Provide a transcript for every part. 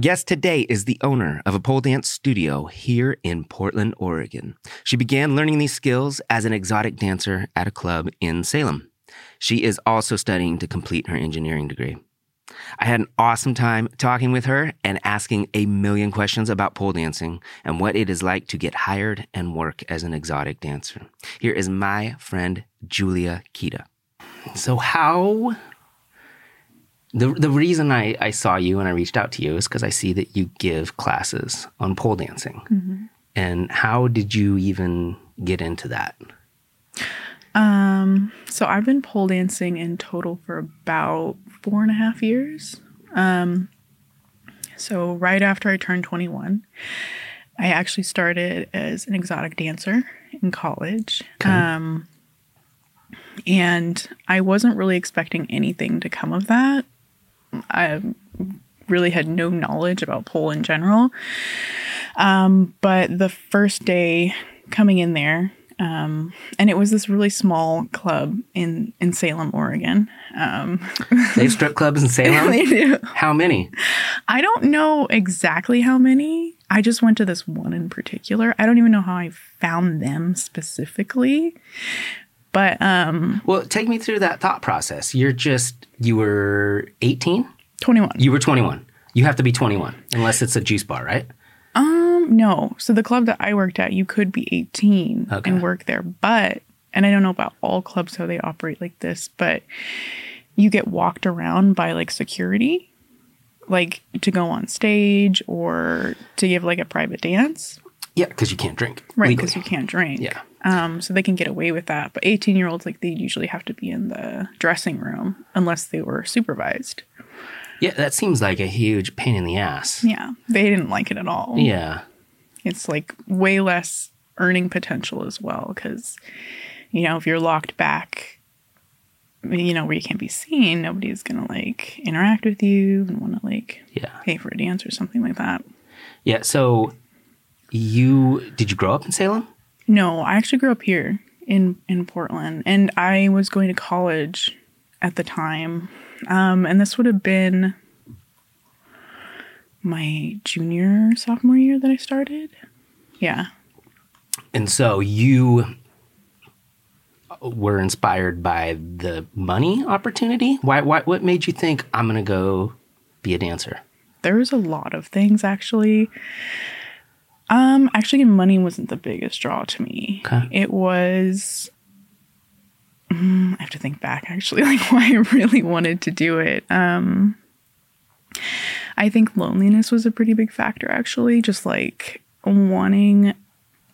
Guest today is the owner of a pole dance studio here in Portland, Oregon. She began learning these skills as an exotic dancer at a club in Salem. She is also studying to complete her engineering degree. I had an awesome time talking with her and asking a million questions about pole dancing and what it is like to get hired and work as an exotic dancer. Here is my friend Julia Kita. So, how the the reason I, I saw you and I reached out to you is because I see that you give classes on pole dancing. Mm-hmm. And how did you even get into that? Um, so I've been pole dancing in total for about four and a half years. Um, so right after I turned 21, I actually started as an exotic dancer in college. Um, and I wasn't really expecting anything to come of that. I really had no knowledge about pole in general. Um, but the first day coming in there, um, and it was this really small club in in Salem, Oregon. Um, They have strip clubs in Salem? they do. How many? I don't know exactly how many. I just went to this one in particular. I don't even know how I found them specifically. But um Well, take me through that thought process. You're just, you were 18? 21. You were 21. You have to be 21 unless it's a juice bar, right? Um no. So the club that I worked at, you could be 18 Okay. and work there, but and I don't know about all clubs how they operate like this, but you get walked around by like security like to go on stage or to give like a private dance. Yeah, because you can't drink. Right, because you can't drink. Yeah. Um, so they can get away with that. But 18 year olds, like, they usually have to be in the dressing room unless they were supervised. Yeah, that seems like a huge pain in the ass. Yeah. They didn't like it at all. Yeah. It's like way less earning potential as well. Because, you know, if you're locked back, you know, where you can't be seen, nobody's going to like interact with you and want to like Yeah. pay for a dance or something like that. Yeah. So you, did you grow up in Salem? No, I actually grew up here in in Portland, and I was going to college at the time, um, and this would have been my junior sophomore year that I started. Yeah, And so you were inspired by the money opportunity? Why, why what made you think I'm going to go be a dancer? there was a lot of things actually. Um, actually, money wasn't the biggest draw to me. Okay. It was. Mm, I have to think back actually, like why I really wanted to do it. Um, I think loneliness was a pretty big factor actually, just like wanting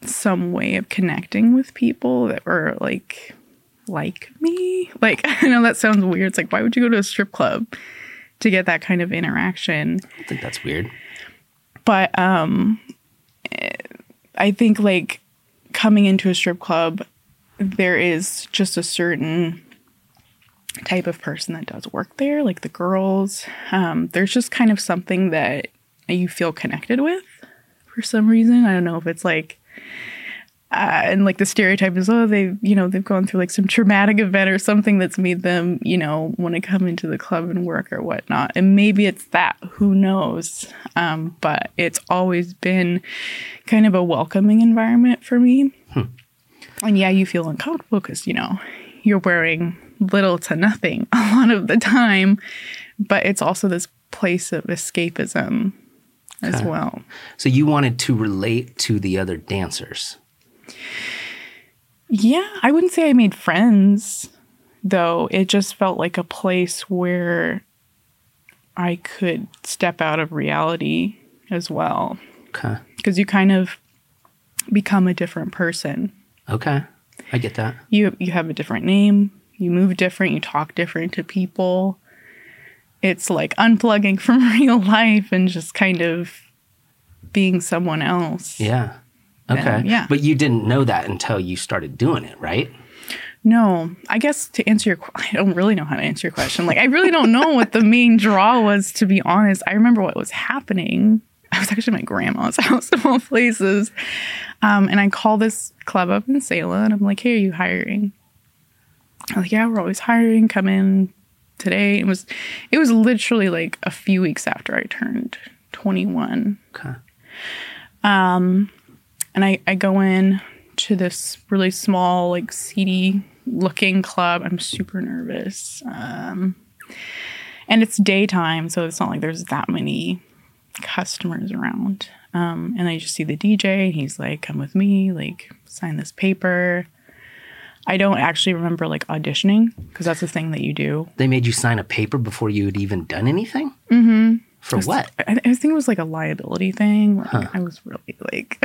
some way of connecting with people that were like like me. Like I know that sounds weird. It's like why would you go to a strip club to get that kind of interaction? I think that's weird. but um i think like coming into a strip club there is just a certain type of person that does work there like the girls. Um there's just kind of something that you feel connected with for some reason. I don't know if it's like uh, and like the stereotype is oh they you know they've gone through like some traumatic event or something that's made them you know want to come into the club and work or whatnot. And maybe it's that. Who knows? Um, but it's always been kind of a welcoming environment for me. And yeah you feel uncomfortable because you know you're wearing little to nothing a lot of the time but it's also this place of escapism as Okay. well. So you wanted to relate to the other dancers. Yeah, I wouldn't say I made friends, though. It just felt like a place where I could step out of reality as well. Okay. Because you kind of become a different person. Okay. I get that. You you have a different name, you move different, you talk different to people. It's like unplugging from real life and just kind of being someone else. Yeah. Okay. yeah. But you didn't know that until you started doing it, right? No, I guess to answer your, I don't really know how to answer your question. Like, I really don't know what the main draw was, to be honest. I remember what was happening. I was actually at my grandma's house of all places, um, and I call this club up in Salem, and I'm like, "Hey, are you hiring?" I'm like, "Yeah, we're always hiring. Come in today." It was, it was literally like a few weeks after I turned 21. Okay. And I, I go in to this really small, like seedy looking club. I'm super nervous. Um, and it's daytime, so it's not like there's that many customers around. Um, and I just see the DJ, and he's like, "Come with me, like sign this paper." I don't actually remember like auditioning because that's the thing that you do. They made you sign a paper before you had even done anything? Mm-hmm. For what? I, I think it was like a liability thing. Like, I was really like,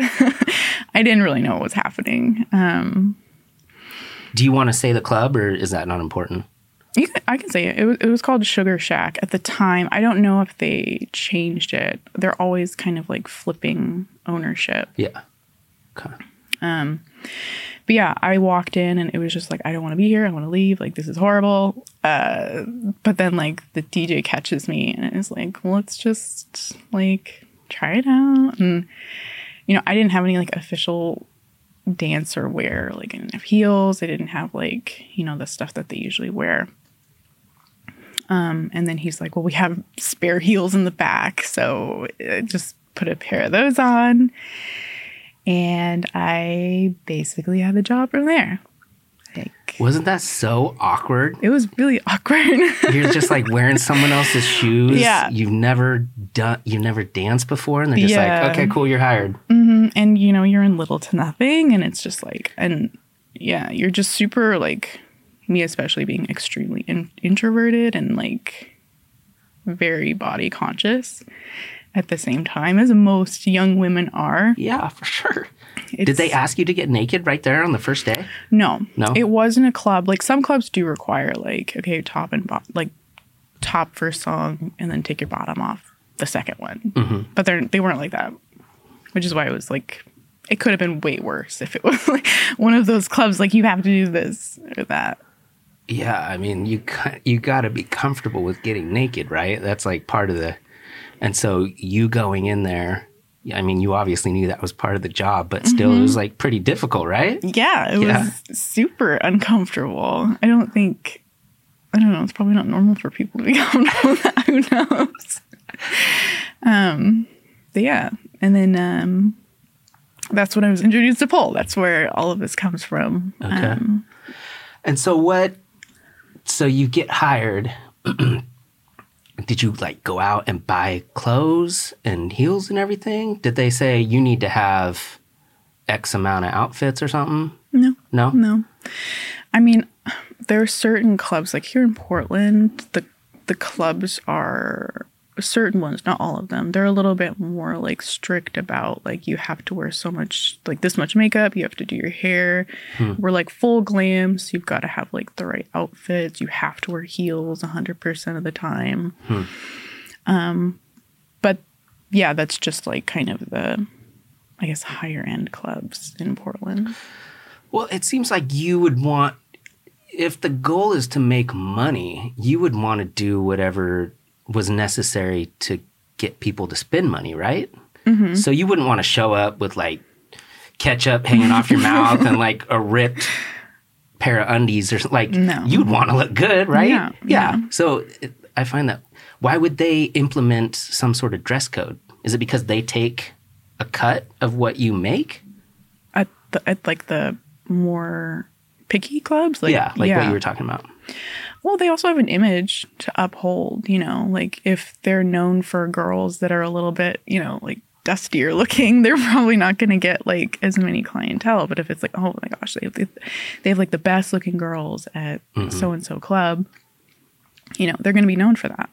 I didn't really know what was happening. Um, Do you want to say the club or is that not important? You can, I can say it. It was, it was called Sugar Shack at the time. I don't know if they changed it. They're always kind of like flipping ownership. Yeah. Okay. But yeah, I walked in and it was just like, I don't want to be here. I want to leave. Like, this is horrible. Uh, but then like the DJ catches me and it's like, well, let's just like try it out. And, you know, I didn't have any like official dancer wear. Like, I didn't have heels. I didn't have like, you know, the stuff that they usually wear. Um, and then he's like, well, we have spare heels in the back. So uh, just put a pair of those on. And I basically had the job from there. Like, Wasn't that so awkward? it was really awkward. You're just like wearing someone else's shoes. Yeah. You've never done, you've never danced before. And they're just Yeah. like, okay, cool, you're hired. Mm-hmm. and you know, you're in little to nothing. And it's just like, and yeah, you're just super like, me especially being extremely in- introverted and like very body conscious at the same time as most young women are. Yeah, for sure. Did they ask you to get naked right there on the first day? No, No? It wasn't a club. Like some clubs do require like okay, top and bottom, like top first song, and then take your bottom off the second one. Mm-hmm. But they're they weren't like that, which is why it was like it could have been way worse if it was like one of those clubs like you have to do this or that. Yeah, I mean, you you got to be comfortable with getting naked, right? That's like part of the. And so you going in there, I mean, you obviously knew that was part of the job, but still, it was like pretty difficult, right? Yeah, it Yeah. was super uncomfortable. I don't think I don't know. It's probably not normal for people to be comfortable with that. Who knows? Um, but yeah, and then um, that's when I was introduced to pole. That's where all of this comes from. Okay. Um, And so what? So you get hired. Did you like go out and buy clothes and heels and everything? Did they say you need to have X amount of outfits or something? no, No. no. I mean, there are certain clubs like here in Portland. The the clubs are certain ones, not all of them. They're a little bit more like strict about like you have to wear so much like this much makeup. You have to do your hair. We're like full glam, so you've got to have like the right outfits. You have to wear heels hundred percent of the time. Um, but yeah, that's just like kind of the. I guess higher end clubs in Portland. Well, it seems like you would want, if the goal is to make money, you would want to do whatever was necessary to get people to spend money, right? Mm-hmm. So you wouldn't want to show up with like ketchup hanging off your mouth and like a ripped pair of undies or something. Like, No. you'd want to look good, right? Yeah, yeah. So it, I find that, why would they implement some sort of dress code? Is it because they take a cut of what you make? at the at like the more picky clubs like yeah, like what you were talking about. Well they also have an image to uphold you know like if they're known for girls that are a little bit you know like dustier looking they're probably not going to get like as many clientele but if it's like oh my gosh they have, they have like the best looking girls at so and so club you know they're going to be known for that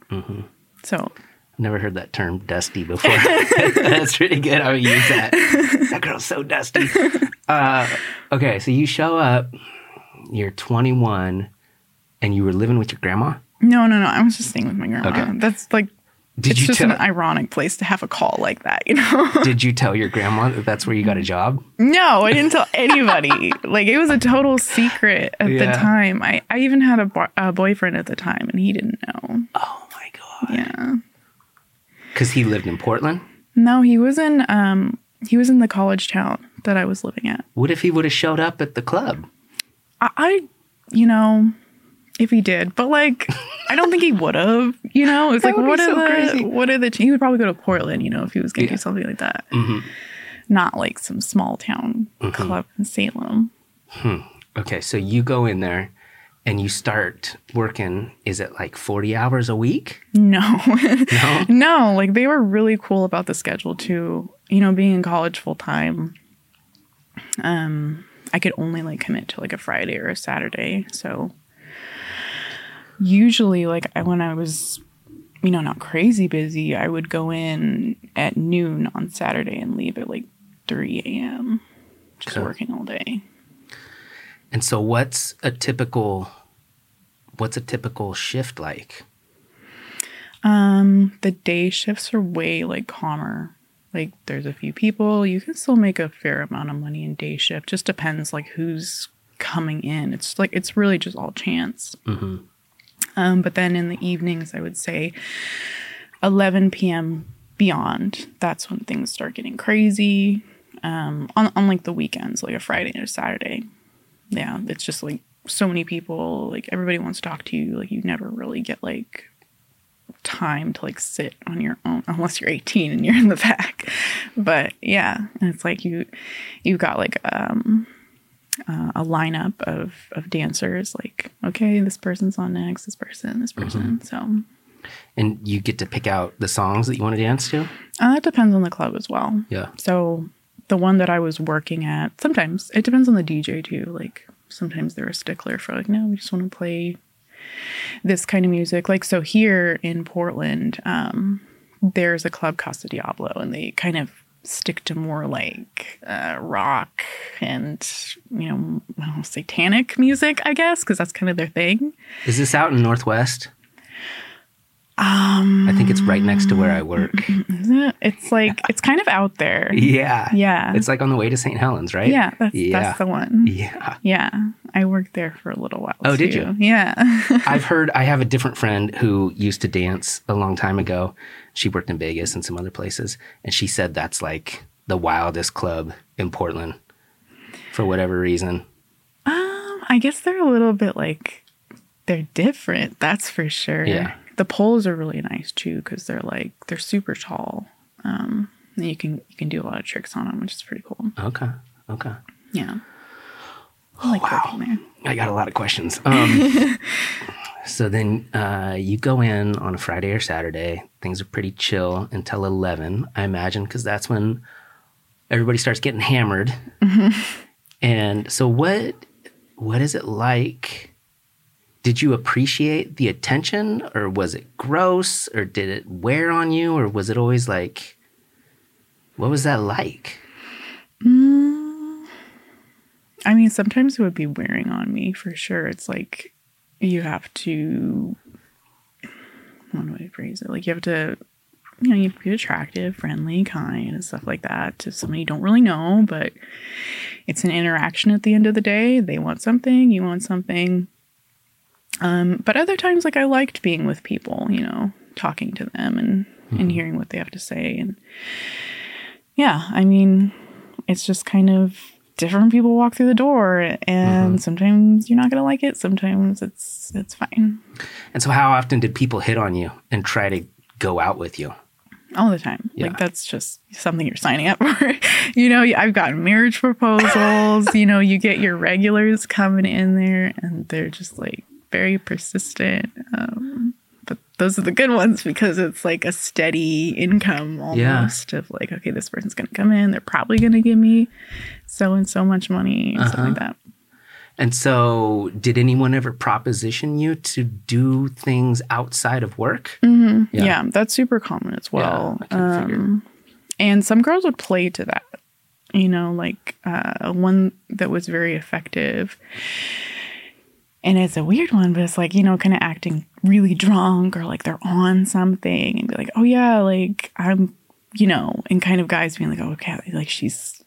so I Never heard that term dusty before. That's really good. I would use that. That girl's so dusty. Uh, okay, so you show up, you're 21, and you were living with your grandma? no no no i was just staying with my grandma Okay. that's like Did it's you just tell an ironic place to have a call like that you know Did you tell your grandma that that's where you got a job? No, I didn't tell anybody. like it was a total secret at Yeah. the time. I, I even had a, bo- a boyfriend at the time, and he didn't know. Oh my god. Yeah. Cuz he lived in Portland? No, he was in um he was in the college town that I was living at. What if he would have showed up at the club? I, I you know, if he did, but like I don't think he would have. You know, it's like what are so the crazy. what are the? He would probably go to Portland. You know, if he was going to Yeah. do something like that. Mhm. Not like some small town Mm-hmm. club in Salem. Okay, so you go in there and you start working. Is it like forty hours a week? No. No. no, like they were really cool about the schedule too. You know, being in college full time, um, I could only like commit to like a Friday or a Saturday. So usually, like I, when I was, you know, not crazy busy, I would go in at noon on Saturday and leave at like 3 a.m. just Okay. working all day. And so, what's a typical? What's a typical shift like? Um, the day shifts are way like calmer. Like there's a few people, you can still make a fair amount of money in day shift. Just depends like who's coming in. It's like it's really just all chance. Mhm. Um, but then in the evenings, I would say 11 p.m. beyond. That's when things start getting crazy. Um, on on like the weekends, like a Friday or Saturday. Yeah, it's just like so many people. Like everybody wants to talk to you. Like you never really get like time to like sit on your own unless you're 18 and you're in the back but yeah and it's like you you've got like um uh, a lineup of of dancers like okay this person's on next this person this person so And you get to pick out the songs that you want to dance to. uh, that depends on the club as well Yeah. so the one that i was working at sometimes it depends on the dj too like sometimes they're a stickler for like no we just want to play this kind of music like so here in portland um there's a club casa diablo and they kind of stick to more like uh, rock and you know satanic music i guess because that's kind of their thing Is this out in Northwest? Um, I think it's right next to where I work. It? it's like it's kind of out there Yeah. Yeah. It's like on the way to St. Helens, right? yeah that's, yeah. that's the one yeah. Yeah, I worked there for a little while. Oh, did you? Yeah. I've heard I have a different friend who used to dance a long time ago. She worked in Vegas and some other places, and she said that's like the wildest club in Portland for whatever reason. um, I guess they're a little bit like they're different. That's for sure. Yeah. The poles are really nice too because they're like they're super tall. Um, you can you can do a lot of tricks on them, which is pretty cool. Okay. Okay. Yeah. I like Wow. working there. I got a lot of questions. Um, so then uh, you go in on a Friday or Saturday. Things are pretty chill until 11, I imagine, because that's when everybody starts getting hammered. And so what what is it like? Did you appreciate the attention or was it gross or did it wear on you or was it always like what was that like? I mean, sometimes it would be wearing on me for sure. It's like you have to, one way to phrase it? Like you have to, you know, you have to be attractive, friendly, kind, and stuff like that to somebody you don't really know, but it's an interaction at the end of the day. They want something, you want something. Um, but other times, like I liked being with people, you know, talking to them and, and hearing what they have to say. And yeah, I mean, it's just kind of different people walk through the door and sometimes you're not going to like it sometimes it's it's fine. And so how often did people hit on you and try to go out with you? all the time. Yeah. like that's just something you're signing up for. You know i've gotten marriage proposals. You know you get your regulars coming in there and they're just like very persistent um but those are the good ones because it's like a steady income almost of like okay this person's gonna come in they're probably gonna give me so and so much money and stuff like that And so did anyone ever proposition you to do things outside of work? Yeah. Yeah. that's super common as well. I. Um, and some girls would play to that. You know, like uh, one that was very effective. And it's a weird one, but it's like, you know, kind of acting really drunk or like they're on something and be like, oh, yeah, like I'm, you know, and kind of guys being like, oh, okay, like she's,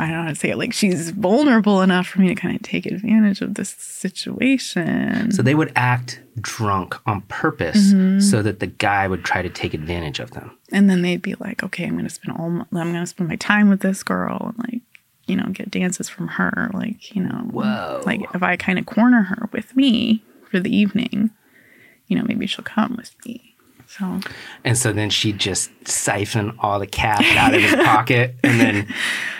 I don't know how to say it, like she's vulnerable enough for me to kind of take advantage of this situation. So they would act drunk on purpose Mm-hmm. so that the guy would try to take advantage of them. And then they'd be like, okay, I'm gonna spend all my, I'm gonna spend my time with this girl and like, you know, get dances from her. Like, you know, Whoa. like if I kind of corner her with me for the evening, you know, maybe she'll come with me. So And so then she'd just siphon all the cash out of his pocket. And then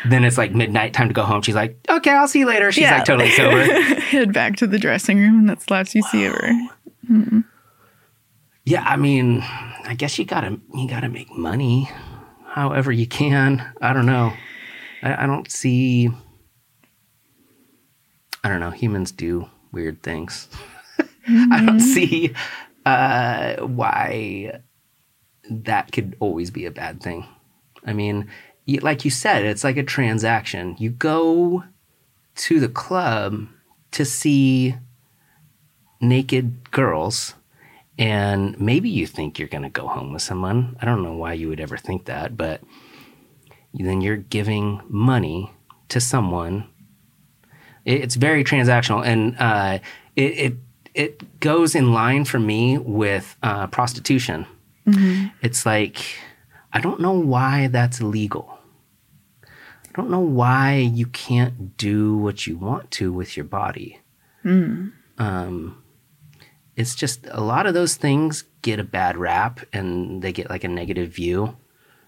then it's like midnight, time to go home. She's like, okay, I'll see you later. She's like totally sober. head back to the dressing room, and that's the last you see of her. Yeah, I mean, I guess you gotta you gotta make money however you can. I don't know. I, I don't see I don't know, humans do weird things. I don't see uh why that could always be a bad thing. I mean, like you said, it's like a transaction. You go to the club to see naked girls and maybe you think you're going to go home with someone. I don't know why you would ever think that, but then you're giving money to someone. It's very transactional, and uh, it, it it goes in line for me with uh, prostitution. It's like I don't know why that's illegal. I don't know why you can't do what you want to with your body. Um, it's just a lot of those things get a bad rap and they get like a negative view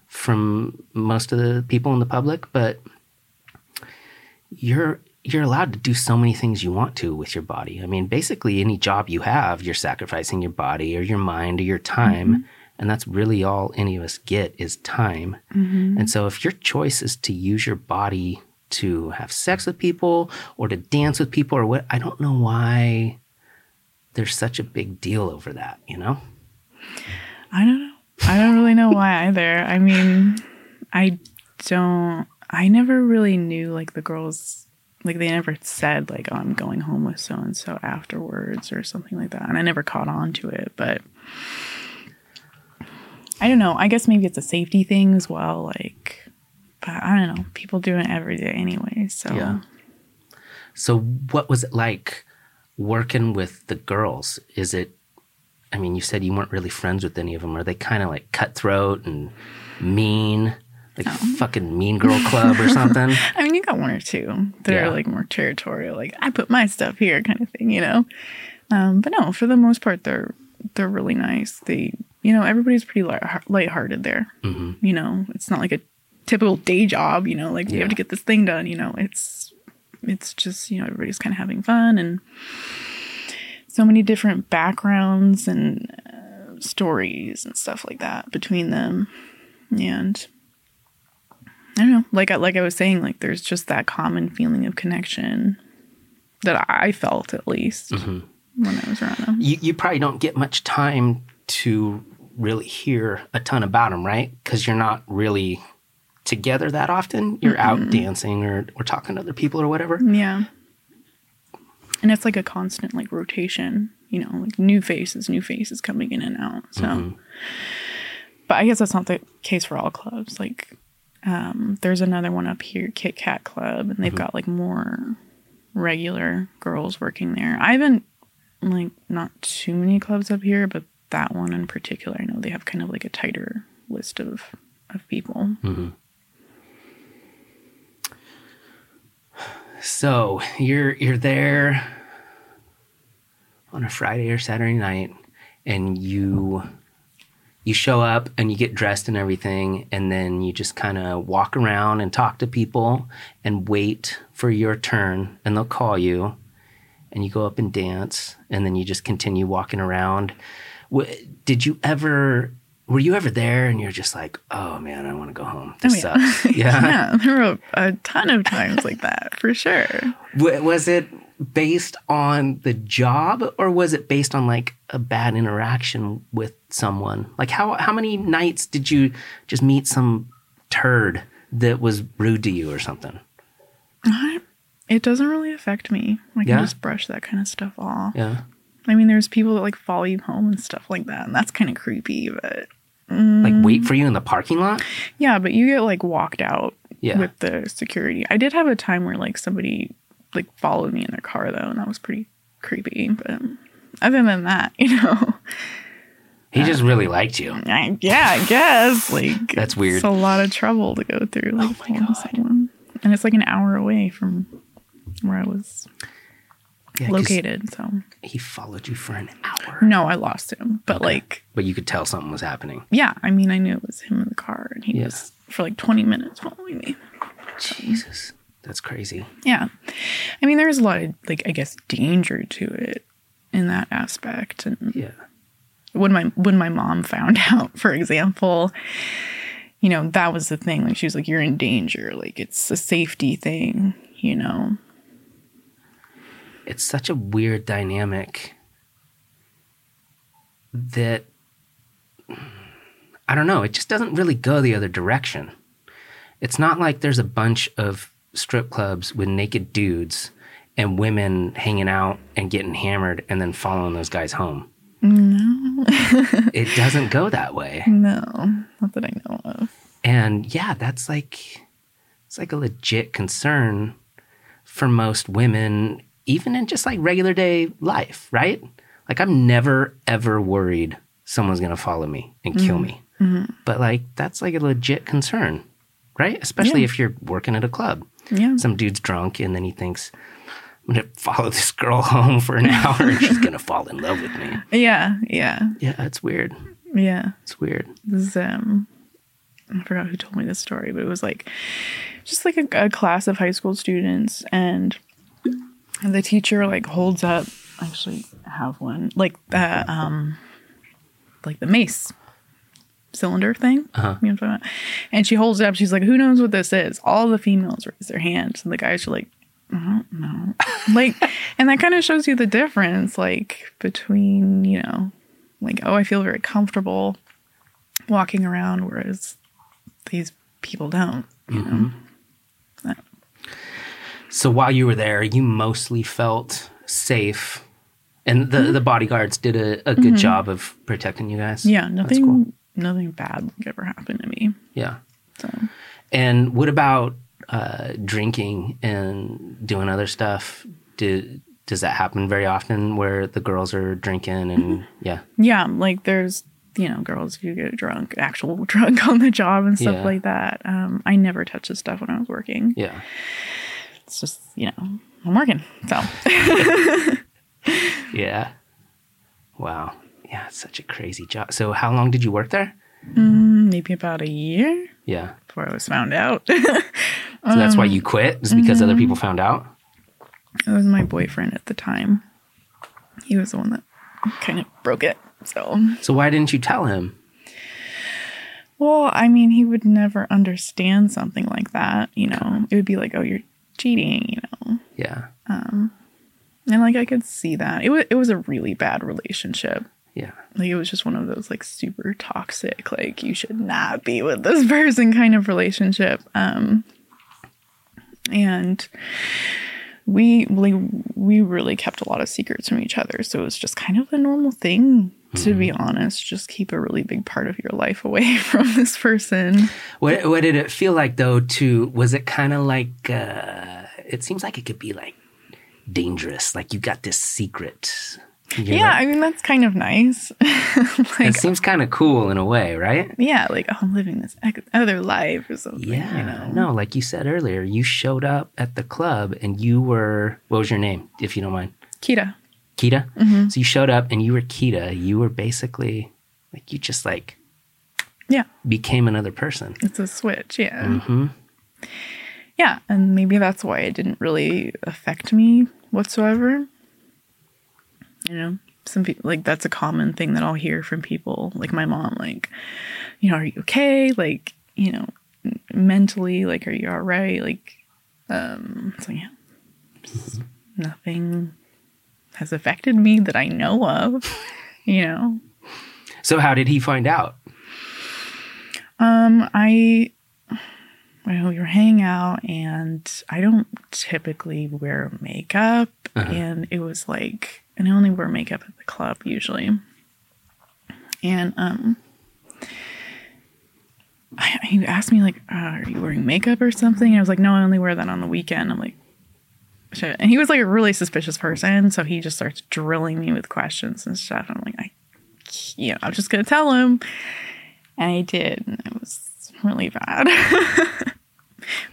from most of the people in the public but you're you're allowed to do so many things you want to with your body. I mean basically any job you have you're sacrificing your body or your mind or your time and that's really all any of us get is time mm-hmm. and so if your choice is to use your body to have sex with people or to dance with people or what i don't know why there's such a big deal over that, you know? I don't know. I don't really know why either. I mean, I don't. I never really knew like the girls. Like they never said like, "Oh, I'm going home with so and so afterwards" or something like that, and I never caught on to it. But I don't know. I guess maybe it's a safety thing as well. Like, but I don't know. People do it every day anyway. So Yeah. So, what was it like working with the girls? Is it, I mean, you said you weren't really friends with any of them. Are they kind of like cutthroat and mean? Like fucking mean girl club or something? I mean, you got one or two that Yeah. are like more territorial, like I put my stuff here, kind of thing, you know. Um, but no, for the most part, they're they're really nice. They, you know, everybody's pretty light, lighthearted there. Mm-hmm. You know, it's not like a typical day job. You know, like we have to get this thing done. You know, it's it's just you know everybody's kind of having fun and so many different backgrounds and uh, stories and stuff like that between them, and I don't know. Like I like I was saying, like there's just that common feeling of connection that I felt at least when I was around them. You, you probably don't get much time to really hear a ton about them, right? Because you're not really together that often. You're out dancing or, or talking to other people or whatever. Yeah. And it's like a constant like rotation, you know, like new faces, new faces coming in and out. So but I guess that's not the case for all clubs. Like um there's another one up here, Kit Kat Club, and they've got like more regular girls working there. I haven't like not too many clubs up here, but that one in particular, I know they have kind of like a tighter list of of people. Mm-hmm. So you're you're there on a Friday or Saturday night, and you you show up and you get dressed and everything, and then you just kind of walk around and talk to people and wait for your turn, and they'll call you, and you go up and dance, and then you just continue walking around. Did you ever? Were you ever there and you're just like, oh man, I want to go home. This Oh, yeah. sucks. Yeah. Yeah, there were a ton of times like that for sure. W- was it based on the job or was it based on like a bad interaction with someone like how how many nights did you just meet some turd that was rude to you or something It doesn't really affect me. Like I can Yeah? just brush that kind of stuff off. yeah I mean, there's people that like follow you home and stuff like that, and that's kind of creepy. But like wait mm. for you in the parking lot yeah, but you get like walked out Yeah. with the security. I did have a time where like somebody like followed me in their car though, and that was pretty creepy. But other than that, you know, he just uh, really liked you I, yeah, I guess like That's weird. It's a lot of trouble to go through. Like, Oh my following someone. and it's like an hour away from where I was. Yeah, 'cause located. So He followed you for an hour. no, I lost him, but like But you could tell something was happening. yeah, I mean, I knew it was him in the car, and he Yeah. was for like 20 minutes following me. Jesus. That's crazy. Yeah. I mean, there's a lot of, like, I guess, danger to it in that aspect. And Yeah. when my when my mom found out, for example, you know, that was the thing. Like she was like, You're in danger. Like it's a safety thing, you know. It's such a weird dynamic that I don't know, it just doesn't really go the other direction. It's not like there's a bunch of strip clubs with naked dudes and women hanging out and getting hammered and then following those guys home. No. it doesn't go that way. No, not that I know of. And yeah, that's like it's like a legit concern for most women, even in just like regular day life, right? Like I'm never ever worried someone's gonna follow me and kill me. But like that's like a legit concern, right? Especially Yeah. if you're working at a club. Yeah. Some dude's drunk and then he thinks, I'm gonna follow this girl home for an hour and she's gonna fall in love with me. Yeah, yeah, Yeah, it's weird. yeah. It's weird. This um I forgot who told me this story, but it was like just like a, a class of high school students and the teacher like holds up I actually have one like the um like the mace cylinder thing. Uh-huh. You know what I'm talking about? And she holds it up, she's like, Who knows what this is? All the females raise their hands and the guys are like I don't know. like and that kind of shows you the difference like between, you know, like, oh, I feel very comfortable walking around, whereas these people don't. You know? So while you were there, you mostly felt safe, and the the bodyguards did a, a good job of protecting you guys. Yeah, nothing, cool. nothing bad like ever happened to me. Yeah. So And what about uh, drinking and doing other stuff? Did does that happen very often where the girls are drinking and yeah, yeah, like there's you know girls who get drunk, actual drunk on the job and stuff Yeah. like that. Um, I never touched this stuff when I was working. yeah, It's just you know I'm working, so yeah. Wow. Yeah, it's such a crazy job. So how long did you work there? Mm, maybe about a year Yeah. before I was found out. So that's why you um, quit? Is because other mm-hmm. people found out? It was my boyfriend at the time. He was the one that kind of broke it. So, So why didn't you tell him? well, I mean, he would never understand something like that. You know, it would be like, oh, you're cheating, you know. Yeah. Um, And like, I could see that. It was, it was a really bad relationship. Yeah. Like, it was just one of those like super toxic, like, you should not be with this person kind of relationship. Um, and we like we really kept a lot of secrets from each other so it was just kind of a normal thing to be honest just keep a really big part of your life away from this person What what did it feel like though? To was it kind of like? uh It seems like it could be like dangerous. Like you got this secret. You're yeah like- i mean that's kind of nice it like seems kind of cool in a way, right? yeah like oh, i'm living this other life or something Yeah. you know No, like you said earlier, you showed up at the club and you were. What was your name, if you don't mind? kita Kita. Mm-hmm. So you showed up and you were Kita. You were basically like you just like yeah became another person. it's a switch yeah hmm yeah and maybe that's why it didn't really affect me whatsoever you know some people like that's a common thing that i'll hear from people like my mom like you know are you okay like you know mentally like are you all right like um so yeah nothing has affected me that i know of you know So how did he find out? Um, I well, we were hanging out, and I don't typically wear makeup, and it was like, and I only wear makeup at the club usually, and um. I, he asked me like, uh, "Are you wearing makeup or something?" And I was like, "No, I only wear that on the weekend." I'm like, "Shit!" And he was like a really suspicious person, so he just starts drilling me with questions and stuff. I'm like, "I, you know, I'm just gonna tell him." And I did, and it was really bad.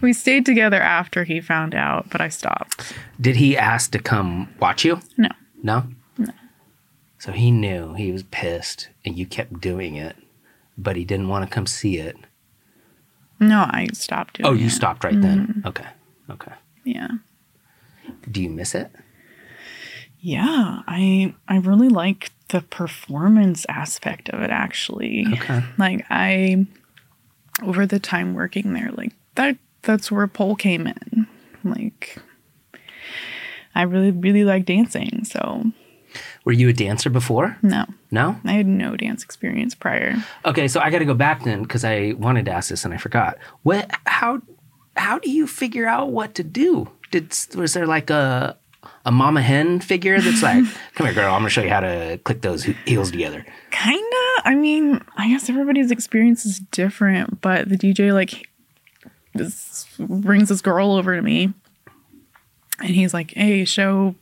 we stayed together after he found out, but I stopped. Did he ask to come watch you? No. No? No. So he knew he was pissed and you kept doing it, but he didn't want to come see it. No, I stopped doing Oh, you it. stopped right then. Mm-hmm. Okay. Okay. Yeah. Do you miss it? Yeah, I I really like the performance aspect of it actually. Okay. Like I over the time working there, like that that's where pole came in. Like I really really like dancing, so Were you a dancer before? no. No? I had no dance experience prior. Okay, so I got to go back then because I wanted to ask this and I forgot. What? How? How do you figure out what to do? Did was there like a a mama hen figure that's like, "Come here, girl, I'm gonna show you how to click those heels together." Kinda. I mean, I guess everybody's experience is different, but the DJ like this brings this girl over to me and he's like, Hey, show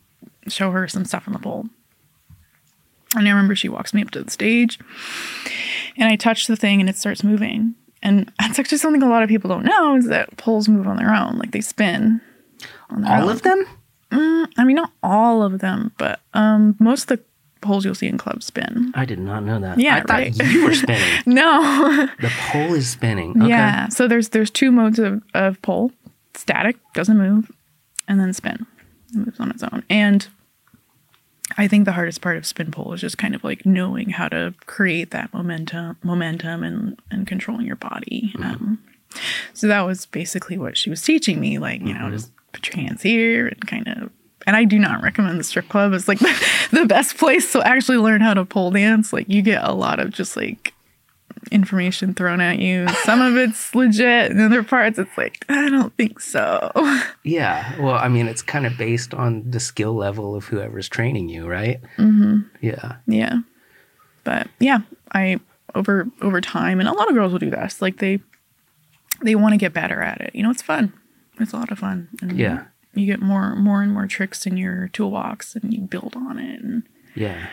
show her some stuff on the pole. And I remember she walks me up to the stage and I touch the thing and it starts moving. And that's actually something a lot of people don't know is that poles move on their own. Like they spin. All of them? I mean, not all of them, but um, most of the poles you'll see in clubs spin. I did not know that. Yeah, I thought right. you were spinning. No. the pole is spinning. Okay. Yeah. So there's there's two modes of, of pole. Static, doesn't move, and then spin. It moves on its own. And I think the hardest part of spin pole is just kind of like knowing how to create that momentum momentum and, and controlling your body. Um, so that was basically what she was teaching me, like, you know, just put your hands here and kind of and I do not recommend the strip club as like the best place to actually learn how to pole dance. Like you get a lot of just like information thrown at you. Some of it's legit, and other parts it's like, I don't think so. Yeah. Well, I mean, it's kind of based on the skill level of whoever's training you, right? Mm-hmm. Yeah. yeah. But yeah, I over over time and a lot of girls will do this. Like they they want to get better at it. You know, it's fun. It's a lot of fun. And Yeah. You get more more and more tricks in your toolbox and you build on it and Yeah.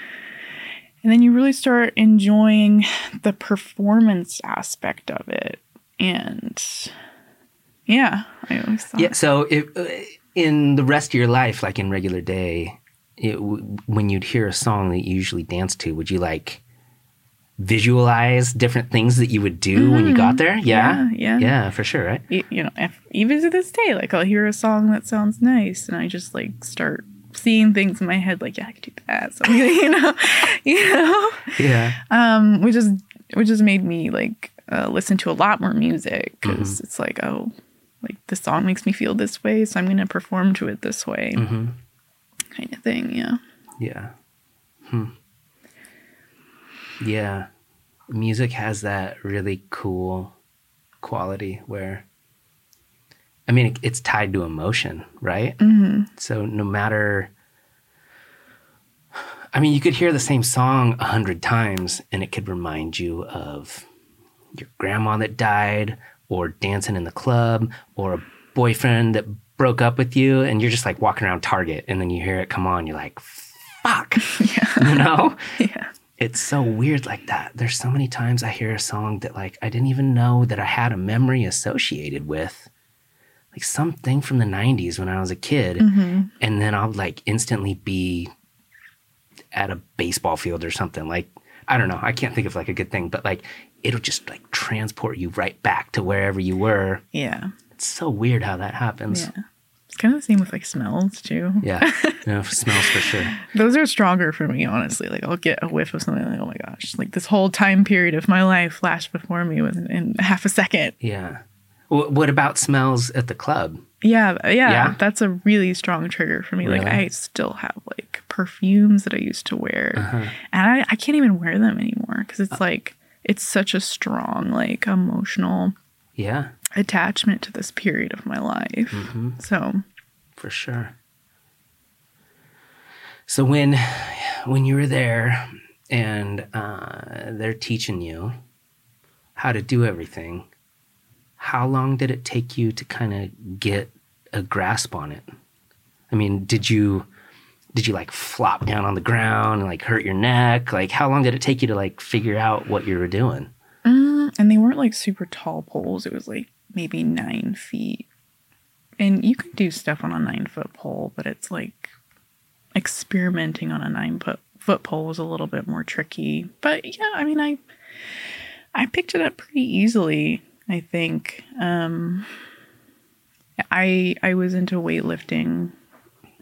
and then you really start enjoying the performance aspect of it. And yeah, I always thought Yeah. So, if, uh, in the rest of your life, like in regular day, it, when you'd hear a song that you usually dance to, would you like visualize different things that you would do when you got there? Yeah. Mm-hmm. Yeah, yeah. Yeah, for sure. Right. y- you know, if, even to this day, like I'll hear a song that sounds nice, and I just like start seeing things in my head, like yeah, I could do that. So you know, you know, Yeah. um, which is which has made me like uh, listen to a lot more music because Mm-hmm. it's like oh, like the song makes me feel this way, so I'm gonna perform to it this way, Mm-hmm. kind of thing. Yeah. Yeah. Hmm. Yeah. Music has that really cool quality where, I mean, it, it's tied to emotion, right? Mm-hmm. So no matter, I mean, you could hear the same song a hundred times and it could remind you of your grandma that died or dancing in the club or a boyfriend that broke up with you and you're just like walking around Target and then you hear it come on, you're like, fuck. You know? Yeah. It's so weird like that. There's so many times I hear a song that like I didn't even know that I had a memory associated with. Like something from the 90s when I was a kid. Mm-hmm. And then I'll like instantly be at a baseball field or something. Like I don't know. I can't think of like a good thing, but like it'll just like transport you right back to wherever you were. Yeah. It's so weird how that happens. Yeah. It's kind of the same with like smells too. Yeah. Yeah. smells for sure. Those are stronger for me, honestly. Like I'll get a whiff of something like, oh my gosh, like this whole time period of my life flashed before me within in half a second. Yeah. Wh- What about smells at the club? Yeah, yeah, Yeah? that's a really strong trigger for me. Like I still have like perfumes that I used to wear, Uh-huh. and I, I can't even wear them anymore because it's like it's such a strong like emotional Yeah, attachment to this period of my life. Mm-hmm. So for sure. So when when you were there and uh, they're teaching you how to do everything, how long did it take you to kind of get a grasp on it? I mean, did you did you like flop down on the ground and like hurt your neck? Like, how long did it take you to like figure out what you were doing? and they weren't like super tall poles. It was like maybe nine feet and you can do stuff on a nine foot pole, but it's like experimenting on a nine foot foot pole was a little bit more tricky. But yeah, I mean, I I picked it up pretty easily. I think um, I I was into weightlifting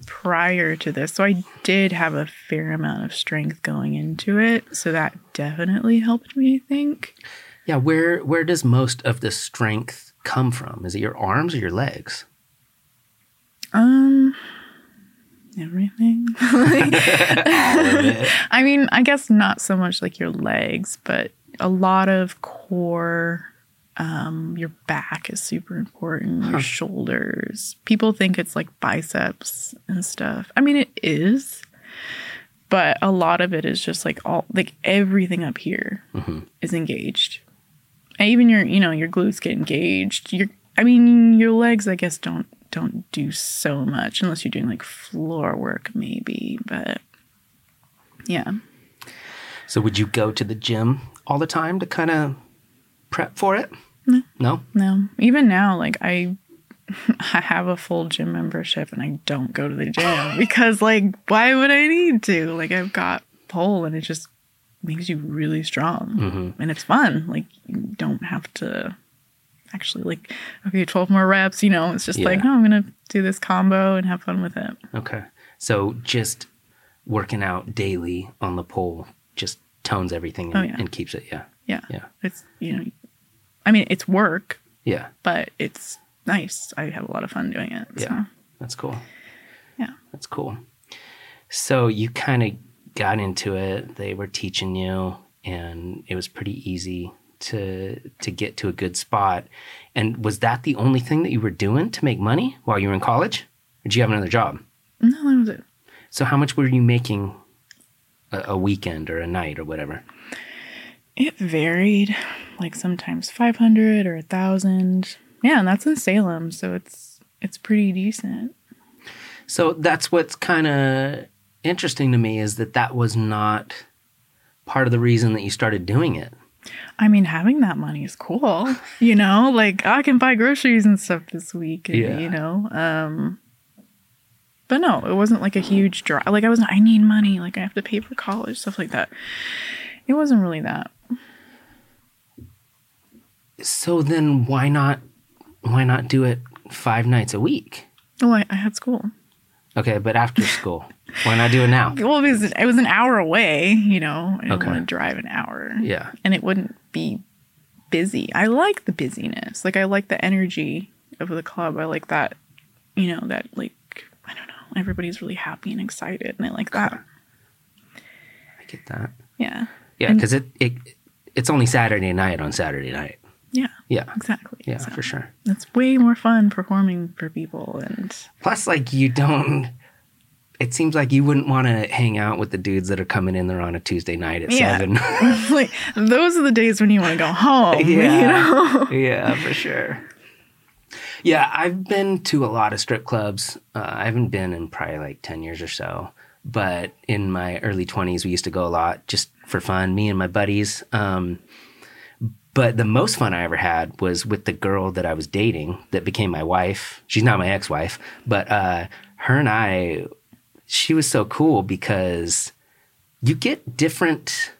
prior to this, so I did have a fair amount of strength going into it. So that definitely helped me. I think. Yeah, where where does most of the strength come from? Is it your arms or your legs? Um, everything. I mean, I guess not so much like your legs, but a lot of core. Um, your back is super important. Your shoulders. People think it's like biceps and stuff. I mean, it is, but a lot of it is just like all like everything up here is engaged. Even your, you know, your glutes get engaged. Your, I mean, your legs, I guess, don't don't do so much unless you're doing like floor work, maybe. But yeah, So would you go to the gym all the time to kind of prep for it? No. no. Even now, like I, I have a full gym membership and I don't go to the gym because, like, why would I need to? Like, I've got pole and it just makes you really strong mm-hmm. and it's fun. Like, you don't have to actually like okay 12 more reps you know it's just like Yeah. no i'm gonna do this combo and have fun with it Okay. So just working out daily on the pole just tones everything oh, and, Oh, yeah. and keeps it. Yeah. yeah Yeah. it's you know i mean it's work Yeah. but it's nice i have a lot of fun doing it so. Yeah. That's cool. yeah That's cool. So you kind of got into it. They were teaching you, and it was pretty easy to to get to a good spot. And was that the only thing that you were doing to make money while you were in college? Or did you have another job? no that was it So how much were you making a, a weekend or a night or whatever? It varied, like sometimes 500 or a 1000. Yeah, and that's in Salem, so it's it's pretty decent. So that's what's kind of interesting to me is that that was not part of the reason that you started doing it. I mean, having that money is cool. You know, like I can buy groceries and stuff this week, and, Yeah. you know. Um but no, it wasn't like a huge draw. Like I wasn't I need money, like I have to pay for college, stuff like that. It wasn't really that. So then why not why not do it 5 nights a week? Oh, I, I had school. Okay, but after school. Why not do it now? Well, it was, it was an hour away, you know. And I didn't Okay. want to drive an hour. Yeah. and it wouldn't be busy. I like the busyness. Like I like the energy of the club. I like that, you know, that like I don't know, everybody's really happy and excited and I like that. I get that. Yeah. Yeah, cuz it, it it's only Saturday night on Saturday night. Yeah. Yeah. Exactly. Yeah, So for sure. It's way more fun performing for people and Plus like you don't it seems like you wouldn't want to hang out with the dudes that are coming in there on a Tuesday night at Yeah. 7. like those are the days when you want to go home. You Yeah. know? yeah, for sure. Yeah, I've been to a lot of strip clubs. Uh, I haven't been in probably like 10 years or so. But in my early 20s, we used to go a lot just for fun, me and my buddies. Um, but the most fun I ever had was with the girl that I was dating that became my wife. She's not my ex wife, but uh, her and I, she was so cool because you get different